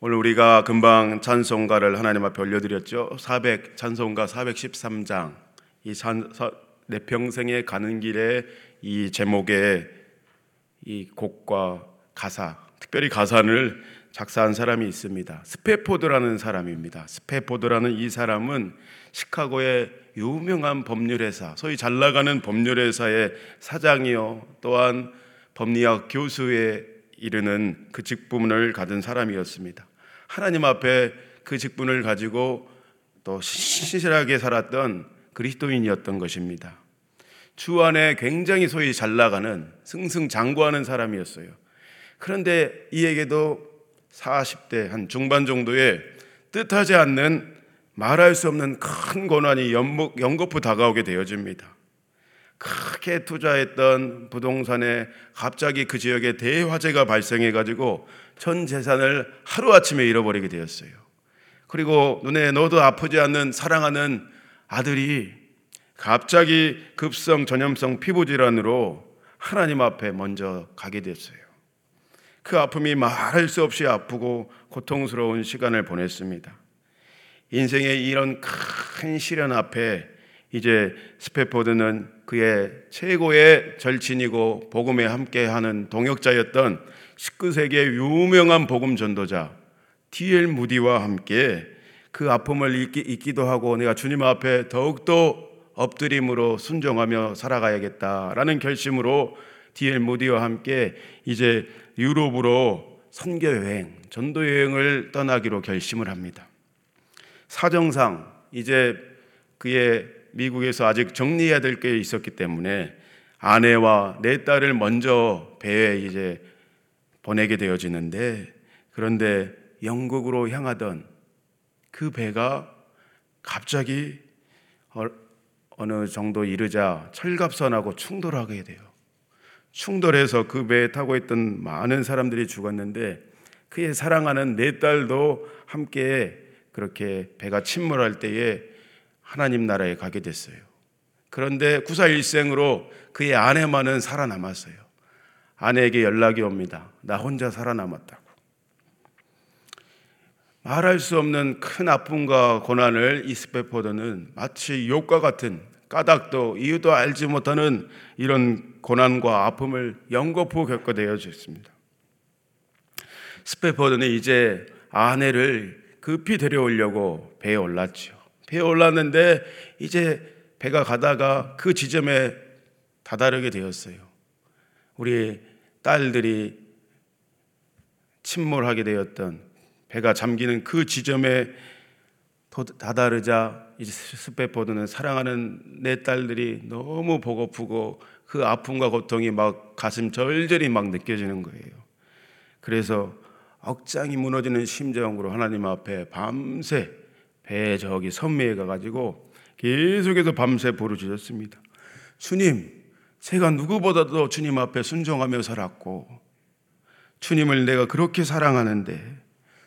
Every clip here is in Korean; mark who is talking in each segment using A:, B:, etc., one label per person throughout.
A: 오늘 우리가 금방 찬송가를 하나님 앞에 올려드렸죠. 400 찬송가 413장 이 내 평생에 가는 길에 이 제목에 이 곡과 가사, 특별히 가사를 작사한 사람이 있습니다. 스페포드라는 사람입니다. 스페포드라는 이 사람은 시카고의 유명한 법률회사, 소위 잘 나가는 법률회사의 사장이요, 또한 법리학 교수에 이르는 그 직분을 가진 사람이었습니다. 하나님 앞에 그 직분을 가지고 또 신실하게 살았던 그리스도인이었던 것입니다. 주 안에 굉장히 소위 잘 나가는 승승장구하는 사람이었어요. 그런데 이에게도 40대 한 중반 정도의 뜻하지 않는 말할 수 없는 큰 고난이 연거푸 다가오게 되어집니다. 크게 투자했던 부동산에 갑자기 그 지역에 대화재가 발생해 가지고 전 재산을 하루아침에 잃어버리게 되었어요. 그리고 눈에 너도 아프지 않는 사랑하는 아들이 갑자기 급성 전염성 피부 질환으로 하나님 앞에 먼저 가게 됐어요. 그 아픔이 말할 수 없이 아프고 고통스러운 시간을 보냈습니다. 인생의 이런 큰 시련 앞에 이제 스페포드는 그의 최고의 절친이고 복음에 함께하는 동역자였던 19세기의 유명한 복음 전도자 D.L. 무디와 함께 그 아픔을 잊기, 잊기도 하고 내가 주님 앞에 더욱더 엎드림으로 순종하며 살아가야겠다라는 결심으로 D.L. 무디와 함께 이제 유럽으로 선교 여행, 전도 여행을 떠나기로 결심을 합니다. 사정상 이제 그의 미국에서 아직 정리해야 될 게 있었기 때문에 아내와 내 딸을 먼저 배에 이제 보내게 되어지는데 그런데 영국으로 향하던 그 배가 갑자기 어, 어느 정도 이르자 철갑선하고 충돌하게 돼요. 충돌해서 그 배에 타고 있던 많은 사람들이 죽었는데 그의 사랑하는 내 딸도 함께 그렇게 배가 침몰할 때에 하나님 나라에 가게 됐어요. 그런데 구사일생으로 그의 아내만은 살아남았어요. 아내에게 연락이 옵니다. 나 혼자 살아남았다고. 말할 수 없는 큰 아픔과 고난을 이스페포드는 마치 욕과 같은 까닭도 이유도 알지 못하는 이런 고난과 아픔을 연거푸 겪게 되어졌습니다. 스페포드는 이제 아내를 급히 데려오려고 배에 올랐죠. 배에 올랐는데 이제 배가 가다가 그 지점에 다다르게 되었어요. 우리 딸들이 침몰하게 되었던 배가 잠기는 그 지점에 다다르자 이제 스페포드는 사랑하는 내 딸들이 너무 보고프고 그 아픔과 고통이 막 가슴 절절히 막 느껴지는 거예요. 그래서 억장이 무너지는 심정으로 하나님 앞에 밤새 배 저기 선미에 가가지고 계속해서 밤새 부르짖었습니다. 주님, 제가 누구보다도 주님 앞에 순종하며 살았고, 주님을 내가 그렇게 사랑하는데,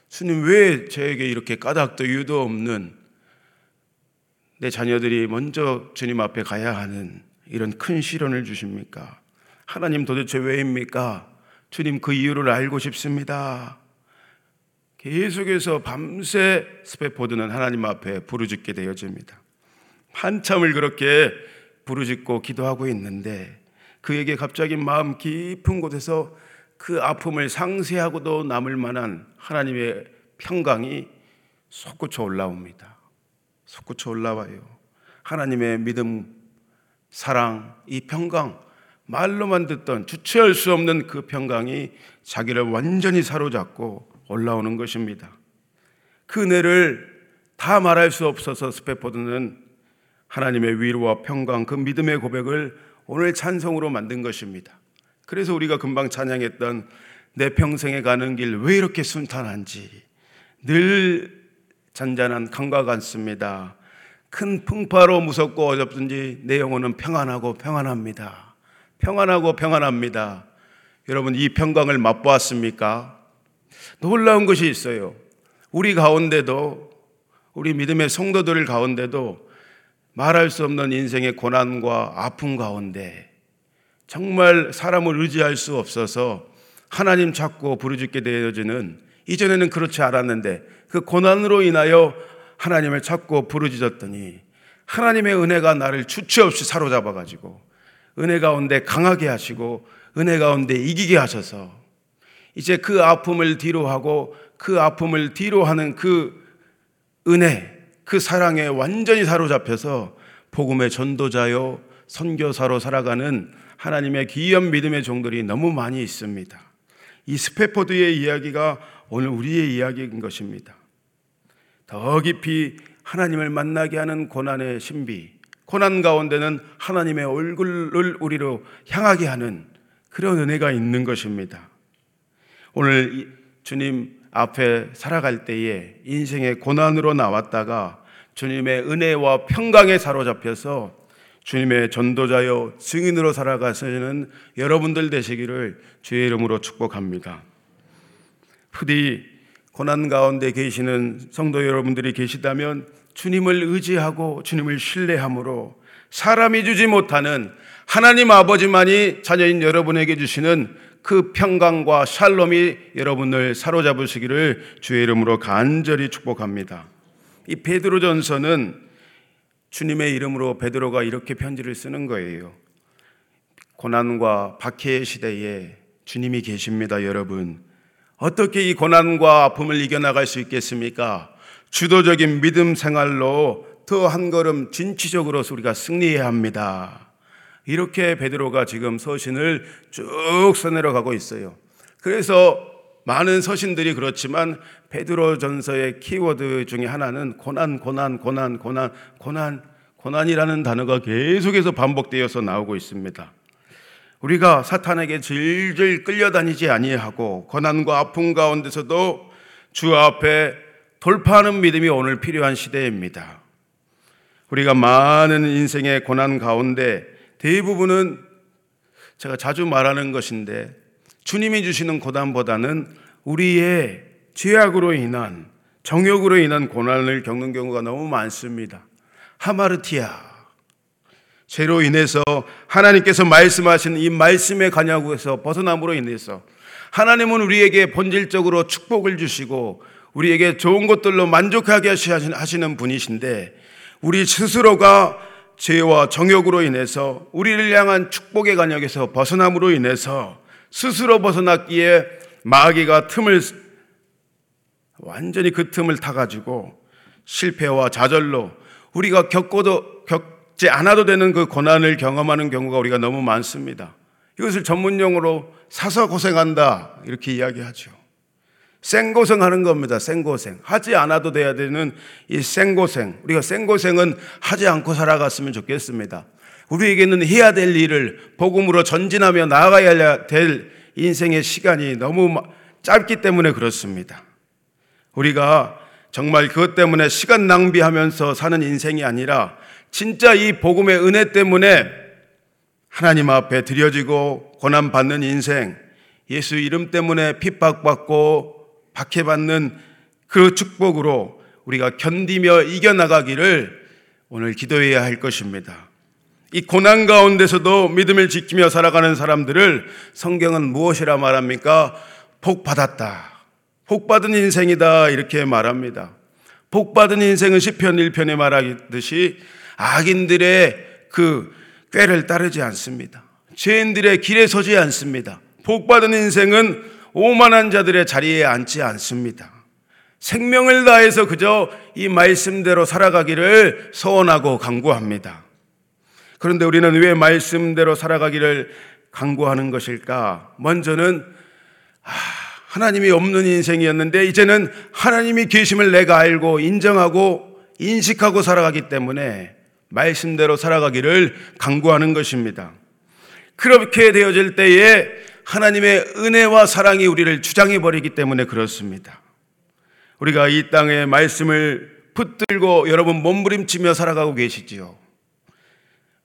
A: 주님 왜 저에게 이렇게 까닭도 이유도 없는 내 자녀들이 먼저 주님 앞에 가야 하는 이런 큰 시련을 주십니까? 하나님 도대체 왜입니까? 주님 그 이유를 알고 싶습니다. 계속해서 밤새 스페포드는 하나님 앞에 부르짖게 되어집니다. 한참을 그렇게 부르짖고 기도하고 있는데 그에게 갑자기 마음 깊은 곳에서 그 아픔을 상세하고도 남을 만한 하나님의 평강이 솟구쳐 올라옵니다. 솟구쳐 올라와요. 하나님의 믿음, 사랑, 이 평강, 말로만 듣던 주체할 수 없는 그 평강이 자기를 완전히 사로잡고 올라오는 것입니다. 그 은혜를 다 말할 수 없어서 스페포드는 하나님의 위로와 평강, 그 믿음의 고백을 오늘 찬송으로 만든 것입니다. 그래서 우리가 금방 찬양했던 내 평생에 가는 길 왜 이렇게 순탄한지 늘 잔잔한 강과 같습니다. 큰 풍파로 무섭고 어렵든지 내 영혼은 평안하고 평안합니다. 평안하고 평안합니다. 여러분 이 평강을 맛보았습니까? 놀라운 것이 있어요. 우리 가운데도 우리 믿음의 성도들 가운데도 말할 수 없는 인생의 고난과 아픔 가운데 정말 사람을 의지할 수 없어서 하나님 찾고 부르짖게 되어지는 이전에는 그렇지 않았는데 그 고난으로 인하여 하나님을 찾고 부르짖었더니 하나님의 은혜가 나를 주체 없이 사로잡아 가지고 은혜 가운데 강하게 하시고 은혜 가운데 이기게 하셔서 이제 그 아픔을 뒤로 하고 그 아픔을 뒤로 하는 그 은혜, 그 사랑에 완전히 사로잡혀서 복음의 전도자요 선교사로 살아가는 하나님의 귀한 믿음의 종들이 너무 많이 있습니다. 이 스페포드의 이야기가 오늘 우리의 이야기인 것입니다. 더 깊이 하나님을 만나게 하는 고난의 신비, 고난 가운데는 하나님의 얼굴을 우리로 향하게 하는 그런 은혜가 있는 것입니다. 오늘 주님 앞에 살아갈 때에 인생의 고난으로 나왔다가 주님의 은혜와 평강에 사로잡혀서 주님의 전도자여 증인으로 살아가시는 여러분들 되시기를 주의 이름으로 축복합니다. 부디 고난 가운데 계시는 성도 여러분들이 계시다면 주님을 의지하고 주님을 신뢰함으로 사람이 주지 못하는 하나님 아버지만이 자녀인 여러분에게 주시는 그 평강과 샬롬이 여러분을 사로잡으시기를 주의 이름으로 간절히 축복합니다. 이 베드로전서는 주님의 이름으로 베드로가 이렇게 편지를 쓰는 거예요. 고난과 박해의 시대에 주님이 계십니다, 여러분. 어떻게 이 고난과 아픔을 이겨나갈 수 있겠습니까? 주도적인 믿음 생활로 더 한 걸음 진취적으로 우리가 승리해야 합니다. 이렇게 베드로가 지금 서신을 쭉 써내려 가고 있어요. 그래서 많은 서신들이 그렇지만 베드로 전서의 키워드 중에 하나는 고난, 고난, 고난, 고난, 고난, 고난이라는 단어가 계속해서 반복되어서 나오고 있습니다. 우리가 사탄에게 질질 끌려다니지 아니하고 고난과 아픔 가운데서도 주 앞에 돌파하는 믿음이 오늘 필요한 시대입니다. 우리가 많은 인생의 고난 가운데 대부분은 제가 자주 말하는 것인데 주님이 주시는 고난보다는 우리의 죄악으로 인한 정욕으로 인한 고난을 겪는 경우가 너무 많습니다. 하마르티아 죄로 인해서 하나님께서 말씀하신 이 말씀의 관약에서 벗어남으로 인해서 하나님은 우리에게 본질적으로 축복을 주시고 우리에게 좋은 것들로 만족하게 하시는 분이신데 우리 스스로가 죄와 정욕으로 인해서 우리를 향한 축복의 간역에서 벗어남으로 인해서 스스로 벗어났기에 마귀가 틈을 완전히 그 틈을 타가지고 실패와 좌절로 우리가 겪고도 겪지 않아도 되는 그 고난을 경험하는 경우가 우리가 너무 많습니다. 이것을 전문용어로 사서 고생한다 이렇게 이야기하죠. 생고생하는 겁니다. 생고생. 하지 않아도 돼야 되는 이 생고생. 우리가 생고생은 하지 않고 살아갔으면 좋겠습니다. 우리에게는 해야 될 일을 복음으로 전진하며 나아가야 될 인생의 시간이 너무 짧기 때문에 그렇습니다. 우리가 정말 그것 때문에 시간 낭비하면서 사는 인생이 아니라 진짜 이 복음의 은혜 때문에 하나님 앞에 드려지고 고난받는 인생, 예수 이름 때문에 핍박받고 박해받는 그 축복으로 우리가 견디며 이겨나가기를 오늘 기도해야 할 것입니다. 이 고난 가운데서도 믿음을 지키며 살아가는 사람들을 성경은 무엇이라 말합니까? 복 받았다. 복 받은 인생이다. 이렇게 말합니다. 복 받은 인생은 시편 1편에 말하듯이 악인들의 그 꾀를 따르지 않습니다. 죄인들의 길에 서지 않습니다. 복 받은 인생은 오만한 자들의 자리에 앉지 않습니다. 생명을 다해서 그저 이 말씀대로 살아가기를 소원하고 강구합니다. 그런데 우리는 왜 말씀대로 살아가기를 강구하는 것일까? 먼저는 아, 하나님이 없는 인생이었는데 이제는 하나님이 계심을 내가 알고 인정하고 인식하고 살아가기 때문에 말씀대로 살아가기를 강구하는 것입니다. 그렇게 되어질 때에 하나님의 은혜와 사랑이 우리를 주장해 버리기 때문에 그렇습니다. 우리가 이 땅의 말씀을 붙들고 여러분 몸부림치며 살아가고 계시지요.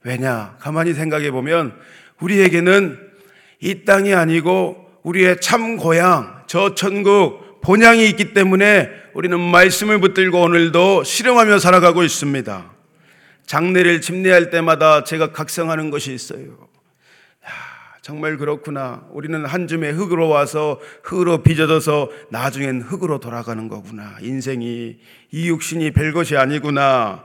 A: 왜냐? 가만히 생각해 보면 우리에게는 이 땅이 아니고 우리의 참 고향, 저 천국, 본향이 있기 때문에 우리는 말씀을 붙들고 오늘도 실험하며 살아가고 있습니다. 장례를 집례할 때마다 제가 각성하는 것이 있어요. 정말 그렇구나. 우리는 한 줌의 흙으로 와서 흙으로 빚어져서 나중엔 흙으로 돌아가는 거구나. 인생이 이 육신이 별 것이 아니구나.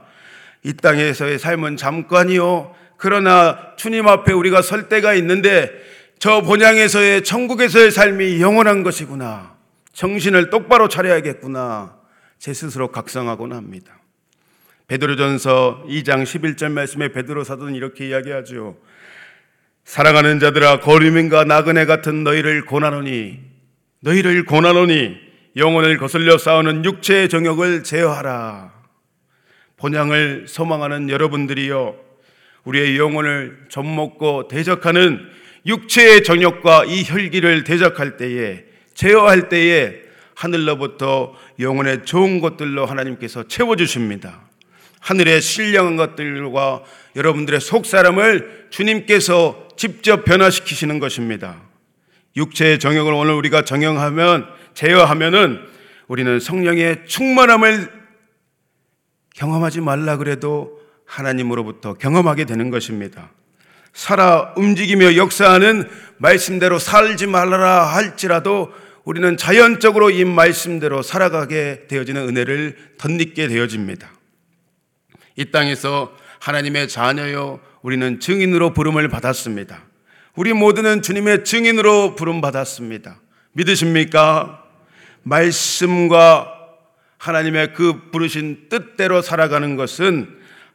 A: 이 땅에서의 삶은 잠깐이요. 그러나 주님 앞에 우리가 설 때가 있는데 저 본향에서의 천국에서의 삶이 영원한 것이구나. 정신을 똑바로 차려야겠구나. 제 스스로 각성하곤 합니다. 베드로전서 2장 11절 말씀에 베드로 사도는 이렇게 이야기하죠. 사랑하는 자들아 거리민과 나그네 같은 너희를 고나노니 너희를 고나노니 영혼을 거슬려 싸우는 육체의 정욕을 제어하라. 본향을 소망하는 여러분들이여 우리의 영혼을 접먹고 대적하는 육체의 정욕과 이 혈기를 대적할 때에 제어할 때에 하늘로부터 영혼의 좋은 것들로 하나님께서 채워 주십니다. 하늘의 신령한 것들과 여러분들의 속사람을 주님께서 직접 변화시키시는 것입니다. 육체의 정욕을 오늘 우리가 정형하면 제어하면은 우리는 성령의 충만함을 경험하지 말라 그래도 하나님으로부터 경험하게 되는 것입니다. 살아 움직이며 역사하는 말씀대로 살지 말라 할지라도 우리는 자연적으로 이 말씀대로 살아가게 되어지는 은혜를 덧입게 되어집니다. 이 땅에서 하나님의 자녀요, 우리는 증인으로 부름을 받았습니다. 우리 모두는 주님의 증인으로 부름 받았습니다. 믿으십니까? 말씀과 하나님의 그 부르신 뜻대로 살아가는 것은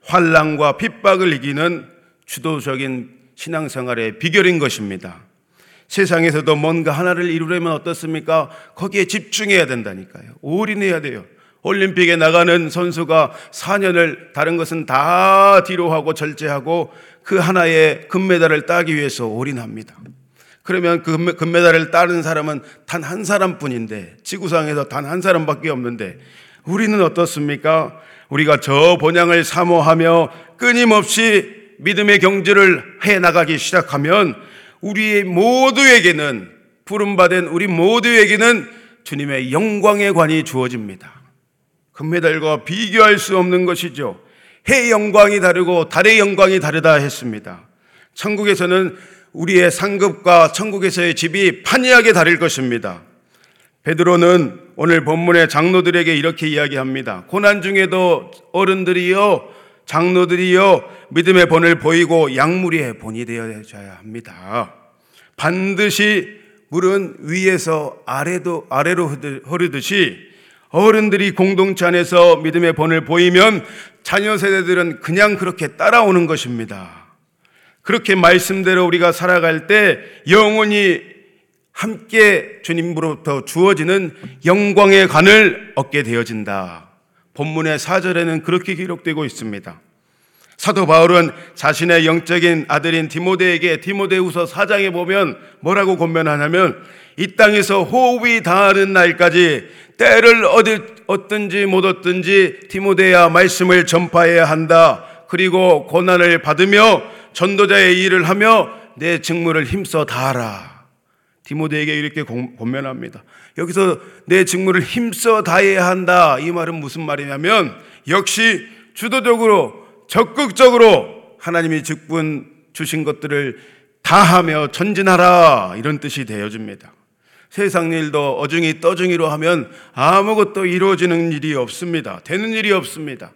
A: 환란과 핍박을 이기는 주도적인 신앙생활의 비결인 것입니다. 세상에서도 뭔가 하나를 이루려면 어떻습니까? 거기에 집중해야 된다니까요. 올인해야 돼요. 올림픽에 나가는 선수가 4년을 다른 것은 다 뒤로 하고 절제하고 그 하나의 금메달을 따기 위해서 올인합니다. 그러면 그 금메달을 따는 사람은 단 한 사람뿐인데 지구상에서 단 한 사람밖에 없는데 우리는 어떻습니까? 우리가 저 본향을 사모하며 끊임없이 믿음의 경주를 해 나가기 시작하면 우리 모두에게는 부름받은 우리 모두에게는 주님의 영광의 관이 주어집니다. 금메달과 비교할 수 없는 것이죠. 해의 영광이 다르고 달의 영광이 다르다 했습니다. 천국에서는 우리의 상급과 천국에서의 집이 판이하게 다를 것입니다. 베드로는 오늘 본문의 장로들에게 이렇게 이야기합니다. 고난 중에도 어른들이요, 장로들이요, 믿음의 본을 보이고 양무리의 본이 되어야 합니다. 반드시 물은 위에서 아래도 아래로 흐르듯이 어른들이 공동체 안에서 믿음의 본을 보이면 자녀 세대들은 그냥 그렇게 따라오는 것입니다. 그렇게 말씀대로 우리가 살아갈 때 영원히 함께 주님으로부터 주어지는 영광의 관을 얻게 되어진다. 본문의 4절에는 그렇게 기록되고 있습니다. 사도 바울은 자신의 영적인 아들인 디모데에게 디모데후서 4장에 보면 뭐라고 권면하냐면 이 땅에서 호흡이 닿는 날까지 때를 얻든지 못 얻든지 디모데야 말씀을 전파해야 한다. 그리고 고난을 받으며 전도자의 일을 하며 내 직무를 힘써 다하라. 디모데에게 이렇게 권면합니다. 여기서 내 직무를 힘써 다해야 한다. 이 말은 무슨 말이냐면 역시 주도적으로 적극적으로 하나님이 직분 주신 것들을 다하며 전진하라 이런 뜻이 되어집니다. 세상 일도 어중이 떠중이로 하면 아무것도 이루어지는 일이 없습니다. 되는 일이 없습니다.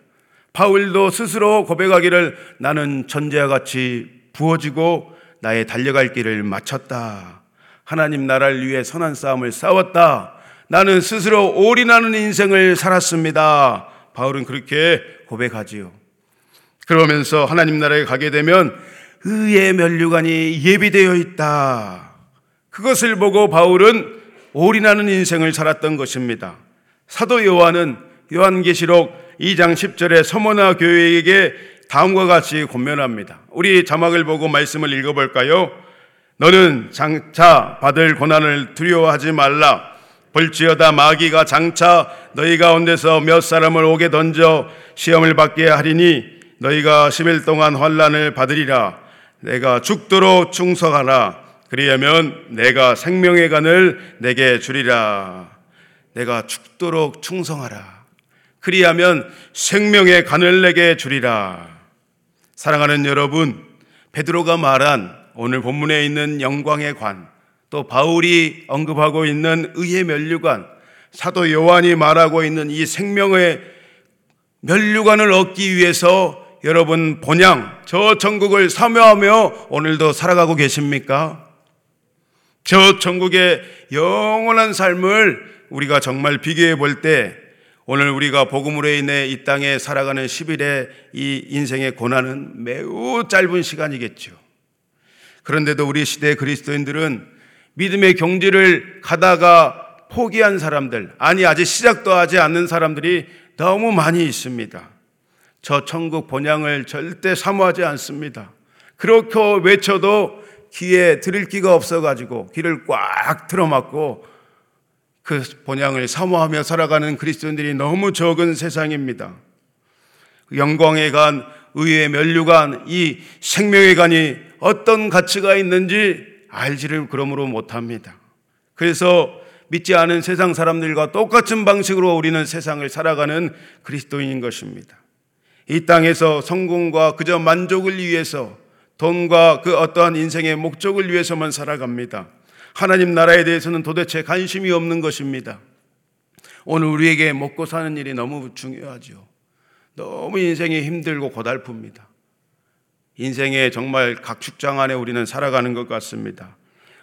A: 바울도 스스로 고백하기를 나는 전제와 같이 부어지고 나의 달려갈 길을 마쳤다. 하나님 나라를 위해 선한 싸움을 싸웠다. 나는 스스로 올인하는 인생을 살았습니다. 바울은 그렇게 고백하지요. 그러면서 하나님 나라에 가게 되면 의의 면류관이 예비되어 있다. 그것을 보고 바울은 올인하는 인생을 살았던 것입니다. 사도 요한은 요한계시록 2장 10절에 서머나 교회에게 다음과 같이 권면합니다. 우리 자막을 보고 말씀을 읽어볼까요? 너는 장차 받을 고난을 두려워하지 말라. 볼지어다 마귀가 장차 너희 가운데서 몇 사람을 오게 던져 시험을 받게 하리니 너희가 10일 동안 환란을 받으리라. 내가 죽도록 충성하라. 그리하면 내가 생명의 간을 내게 주리라. 내가 죽도록 충성하라. 그리하면 생명의 간을 내게 주리라. 사랑하는 여러분, 베드로가 말한 오늘 본문에 있는 영광의 관, 또 바울이 언급하고 있는 의의 면류관, 사도 요한이 말하고 있는 이 생명의 면류관을 얻기 위해서 여러분 본향 저 천국을 사모하며 오늘도 살아가고 계십니까? 저 천국의 영원한 삶을 우리가 정말 비교해 볼 때 오늘 우리가 복음으로 인해 이 땅에 살아가는 10일의 이 인생의 고난은 매우 짧은 시간이겠죠. 그런데도 우리 시대 그리스도인들은 믿음의 경지를 가다가 포기한 사람들, 아니 아직 시작도 하지 않는 사람들이 너무 많이 있습니다. 저 천국 본향을 절대 사모하지 않습니다. 그렇게 외쳐도 귀에 들을 기가 없어가지고 귀를 꽉 틀어막고 그 본향을 사모하며 살아가는 그리스도인들이 너무 적은 세상입니다. 영광의 간, 의의 면류관, 이 생명의 간이 어떤 가치가 있는지 알지를 그러므로 못합니다. 그래서 믿지 않은 세상 사람들과 똑같은 방식으로 우리는 세상을 살아가는 그리스도인인 것입니다. 이 땅에서 성공과 그저 만족을 위해서 돈과 그 어떠한 인생의 목적을 위해서만 살아갑니다. 하나님 나라에 대해서는 도대체 관심이 없는 것입니다. 오늘 우리에게 먹고 사는 일이 너무 중요하죠. 너무 인생이 힘들고 고달픕니다. 인생에 정말 각축장 안에 우리는 살아가는 것 같습니다.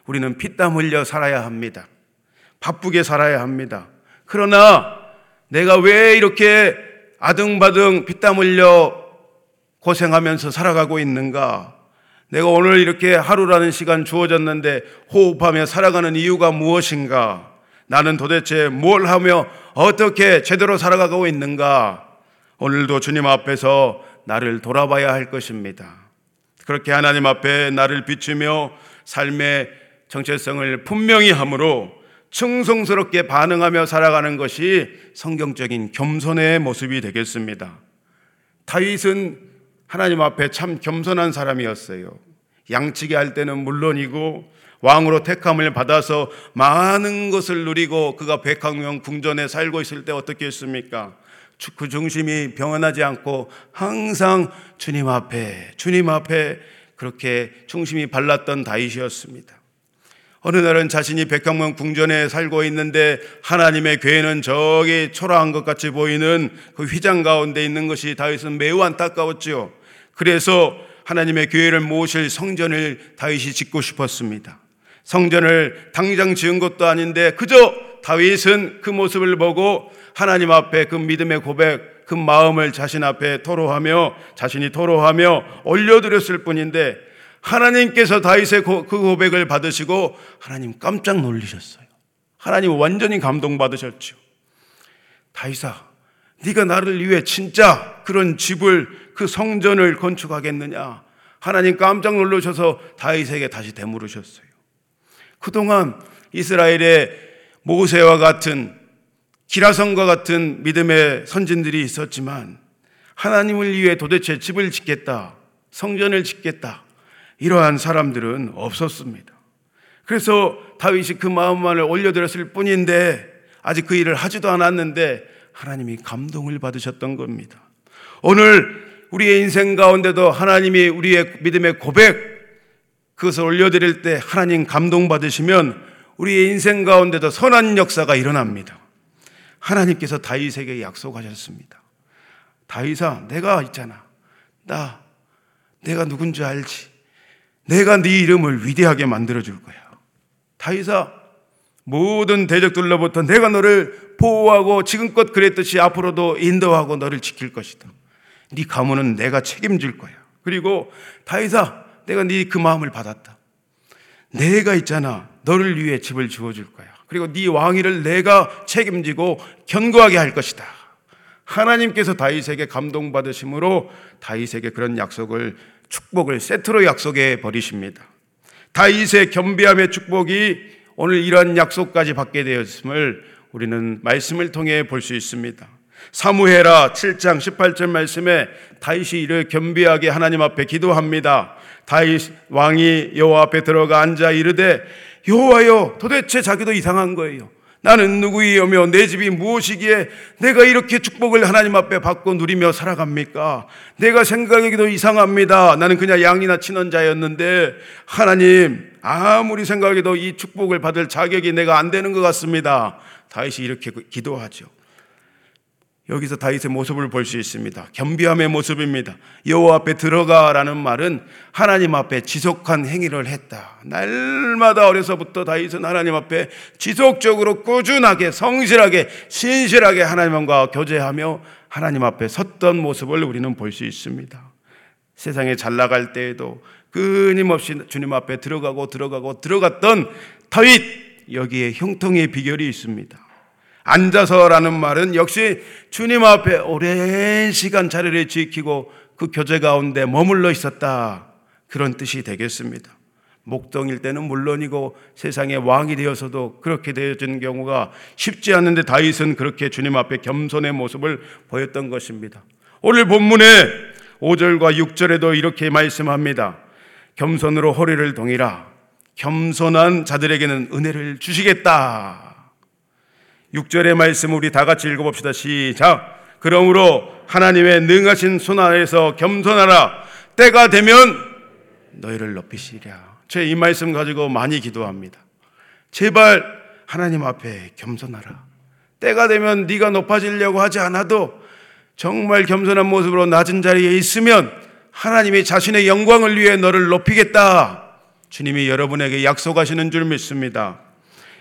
A: 우리는 피땀 흘려 살아야 합니다. 바쁘게 살아야 합니다. 그러나 내가 왜 이렇게 아등바등 피땀 흘려 고생하면서 살아가고 있는가? 내가 오늘 이렇게 하루라는 시간 주어졌는데 호흡하며 살아가는 이유가 무엇인가? 나는 도대체 뭘 하며 어떻게 제대로 살아가고 있는가? 오늘도 주님 앞에서 나를 돌아봐야 할 것입니다. 그렇게 하나님 앞에 나를 비추며 삶의 정체성을 분명히 함으로 충성스럽게 반응하며 살아가는 것이 성경적인 겸손의 모습이 되겠습니다. 다윗은 하나님 앞에 참 겸손한 사람이었어요. 양치기 할 때는 물론이고 왕으로 택함을 받아서 많은 것을 누리고 그가 백학명 궁전에 살고 있을 때 어떻게 했습니까? 그 중심이 병원하지 않고 항상 주님 앞에 주님 앞에 그렇게 중심이 발랐던 다윗이었습니다. 어느 날은 자신이 백향문 궁전에 살고 있는데 하나님의 괴는 저기 초라한 것 같이 보이는 그 휘장 가운데 있는 것이 다윗은 매우 안타까웠지요. 그래서 하나님의 교회를 모실 성전을 다윗이 짓고 싶었습니다. 성전을 당장 지은 것도 아닌데 그저 다윗은 그 모습을 보고 하나님 앞에 그 믿음의 고백, 그 마음을 자신 앞에 토로하며 자신이 토로하며 올려드렸을 뿐인데 하나님께서 다윗의 그 고백을 받으시고 하나님 깜짝 놀리셨어요. 하나님 완전히 감동받으셨죠. 다윗아, 네가 나를 위해 진짜 그런 집을 그 성전을 건축하겠느냐? 하나님 깜짝 놀라셔서 다윗에게 다시 되물으셨어요. 그동안 이스라엘의 모세와 같은 기라성과 같은 믿음의 선진들이 있었지만 하나님을 위해 도대체 집을 짓겠다, 성전을 짓겠다, 이러한 사람들은 없었습니다. 그래서 다윗이 그 마음만을 올려드렸을 뿐인데 아직 그 일을 하지도 않았는데 하나님이 감동을 받으셨던 겁니다. 오늘 우리의 인생 가운데도 하나님이 우리의 믿음의 고백 그것을 올려드릴 때 하나님 감동받으시면 우리의 인생 가운데도 선한 역사가 일어납니다. 하나님께서 다윗에게 약속하셨습니다. 다윗아, 내가 있잖아. 나, 내가 누군지 알지. 내가 네 이름을 위대하게 만들어 줄 거야. 다윗아, 모든 대적들로부터 내가 너를 보호하고 지금껏 그랬듯이 앞으로도 인도하고 너를 지킬 것이다. 네 가문은 내가 책임질 거야. 그리고 다윗아, 내가 네 그 마음을 받았다. 내가 있잖아. 너를 위해 집을 지어 줄 거야. 그리고 네 왕위를 내가 책임지고 견고하게 할 것이다. 하나님께서 다윗에게 감동받으심으로 다윗에게 그런 약속을 축복을 세트로 약속해 버리십니다. 다윗의 겸비함의 축복이 오늘 이러한 약속까지 받게 되었음을 우리는 말씀을 통해 볼 수 있습니다. 사무해라 7장 18절 말씀에 다윗이 이를 겸비하게 하나님 앞에 기도합니다. 다윗 왕이 여호와 앞에 들어가 앉아 이르되 여호와여 도대체 자기도 이상한 거예요. 나는 누구이오며 내 집이 무엇이기에 내가 이렇게 축복을 하나님 앞에 받고 누리며 살아갑니까? 내가 생각하기도 이상합니다. 나는 그냥 양이나 치는 자였는데 하나님 아무리 생각해도 이 축복을 받을 자격이 내가 안 되는 것 같습니다. 다윗이 이렇게 기도하죠. 여기서 다윗의 모습을 볼 수 있습니다. 겸비함의 모습입니다. 여호와 앞에 들어가라는 말은 하나님 앞에 지속한 행위를 했다. 날마다 어려서부터 다윗은 하나님 앞에 지속적으로 꾸준하게 성실하게 신실하게 하나님과 교제하며 하나님 앞에 섰던 모습을 우리는 볼 수 있습니다. 세상에 잘 나갈 때에도 끊임없이 주님 앞에 들어가고 들어가고 들어갔던 다윗 여기에 형통의 비결이 있습니다. 앉아서라는 말은 역시 주님 앞에 오랜 시간 자리를 지키고 그 교제 가운데 머물러 있었다. 그런 뜻이 되겠습니다. 목동일 때는 물론이고 세상의 왕이 되어서도 그렇게 되어진 경우가 쉽지 않은데 다윗은 그렇게 주님 앞에 겸손의 모습을 보였던 것입니다. 오늘 본문에 5절과 6절에도 이렇게 말씀합니다. 겸손으로 허리를 동이라. 겸손한 자들에게는 은혜를 주시겠다. 6절의 말씀 우리 다 같이 읽어봅시다. 시작. 그러므로 하나님의 능하신 손 아래서 겸손하라. 때가 되면 너희를 높이시리라. 제 이 말씀 가지고 많이 기도합니다. 제발 하나님 앞에 겸손하라. 때가 되면 네가 높아지려고 하지 않아도 정말 겸손한 모습으로 낮은 자리에 있으면 하나님이 자신의 영광을 위해 너를 높이겠다. 주님이 여러분에게 약속하시는 줄 믿습니다.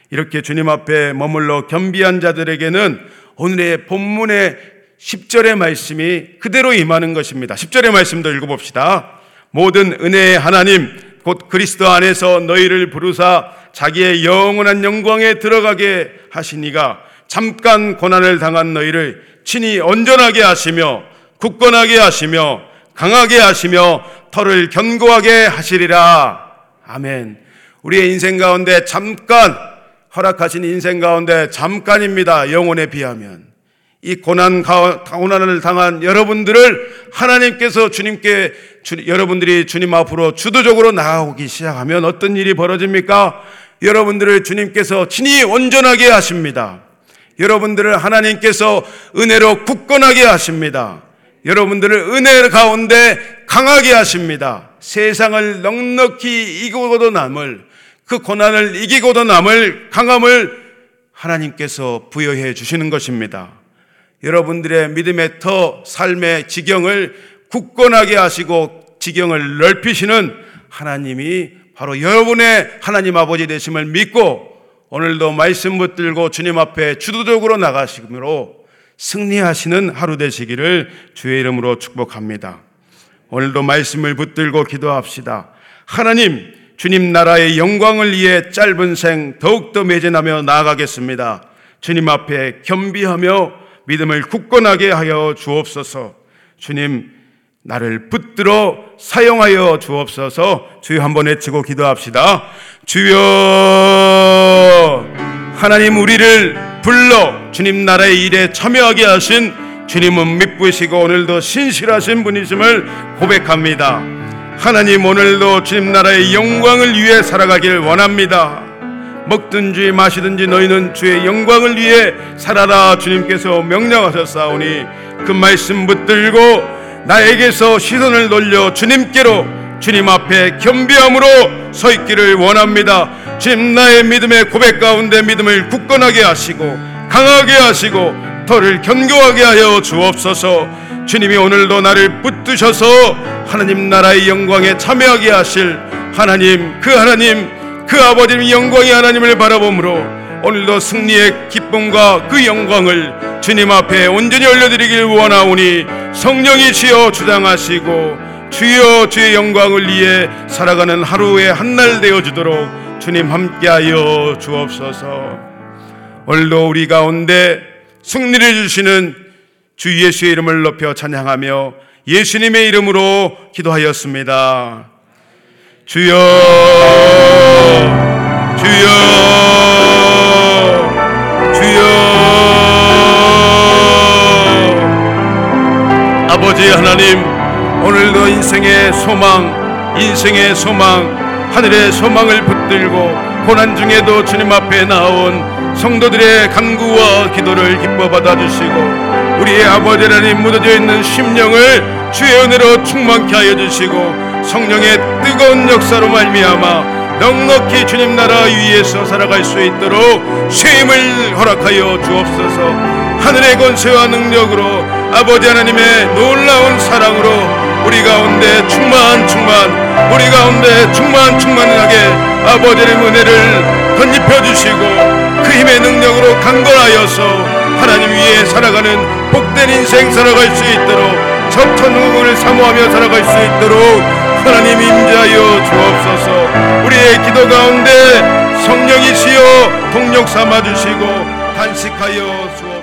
A: 이렇게 주님 앞에 머물러 겸비한 자들에게는 오늘의 본문의 10절의 말씀이 그대로 임하는 것입니다. 10절의 말씀도 읽어봅시다. 모든 은혜의 하나님, 곧 그리스도 안에서 너희를 부르사 자기의 영원한 영광에 들어가게 하시니가 잠깐 고난을 당한 너희를 친히 온전하게 하시며 굳건하게 하시며 강하게 하시며 털을 견고하게 하시리라. 아멘. 우리의 인생 가운데 잠깐 허락하신 인생 가운데 잠깐입니다. 영혼에 비하면. 이 고난, 고난을 당한 여러분들을 하나님께서 주님께, 주, 여러분들이 주님 앞으로 주도적으로 나아오기 시작하면 어떤 일이 벌어집니까? 여러분들을 주님께서 친히 온전하게 하십니다. 여러분들을 하나님께서 은혜로 굳건하게 하십니다. 여러분들을 은혜 가운데 강하게 하십니다. 세상을 넉넉히 이기고도 남을 그 고난을 이기고도 남을 강함을 하나님께서 부여해 주시는 것입니다. 여러분들의 믿음의 터, 삶의 지경을 굳건하게 하시고 지경을 넓히시는 하나님이 바로 여러분의 하나님 아버지 되심을 믿고 오늘도 말씀 붙들고 주님 앞에 주도적으로 나가시므로 승리하시는 하루 되시기를 주의 이름으로 축복합니다. 오늘도 말씀을 붙들고 기도합시다. 하나님, 주님 나라의 영광을 위해 짧은 생 더욱더 매진하며 나아가겠습니다. 주님 앞에 겸비하며 믿음을 굳건하게 하여 주옵소서. 주님, 나를 붙들어 사용하여 주옵소서. 주여 한번 외치고 기도합시다. 주여, 하나님 우리를 불러 주님 나라의 일에 참여하게 하신 주님은 믿부시고 오늘도 신실하신 분이심을 고백합니다. 하나님 오늘도 주님 나라의 영광을 위해 살아가길 원합니다. 먹든지 마시든지 너희는 주의 영광을 위해 살아라 주님께서 명령하셨사오니 그 말씀 붙들고 나에게서 시선을 돌려 주님께로 주님 앞에 겸비함으로 서 있기를 원합니다. 주님 나의 믿음의 고백 가운데 믿음을 굳건하게 하시고 강하게 하시고 털을 견고하게 하여 주옵소서. 주님이 오늘도 나를 붙드셔서 하나님 나라의 영광에 참여하게 하실 하나님 그 하나님 그 아버지의 영광의 하나님을 바라보므로 오늘도 승리의 기쁨과 그 영광을 주님 앞에 온전히 올려드리길 원하오니 성령이 주여 주장하시고 주여 주의 영광을 위해 살아가는 하루의 한 날 되어주도록 주님 함께하여 주옵소서. 오늘도 우리 가운데 승리를 주시는 주 예수의 이름을 높여 찬양하며 예수님의 이름으로 기도하였습니다. 주여, 주여, 주여, 아버지 하나님, 오늘도 인생의 소망, 인생의 소망, 하늘의 소망을 붙들고 고난 중에도 주님 앞에 나온 성도들의 간구와 기도를 기뻐 받아주시고 우리의 아버지 하나님 묻어져 있는 심령을 주의 은혜로 충만케 하여 주시고 성령의 뜨거운 역사로 말미암아 넉넉히 주님 나라 위에서 살아갈 수 있도록 쉼을 허락하여 주옵소서. 하늘의 권세와 능력으로 아버지 하나님의 놀라운 사랑으로 우리 가운데 충만 충만 우리 가운데 충만 충만하게 아버지 의 은혜를 건립혀 주시고 그 힘의 능력으로 강건하여서 하나님 위에 살아가는 복된 인생 살아갈 수 있도록 적천후국을 사모하며 살아갈 수 있도록 하나님 임자여 주옵소서. 우리의 기도 가운데 성령이시여 동력 삼아 주시고 단식하여 주옵소서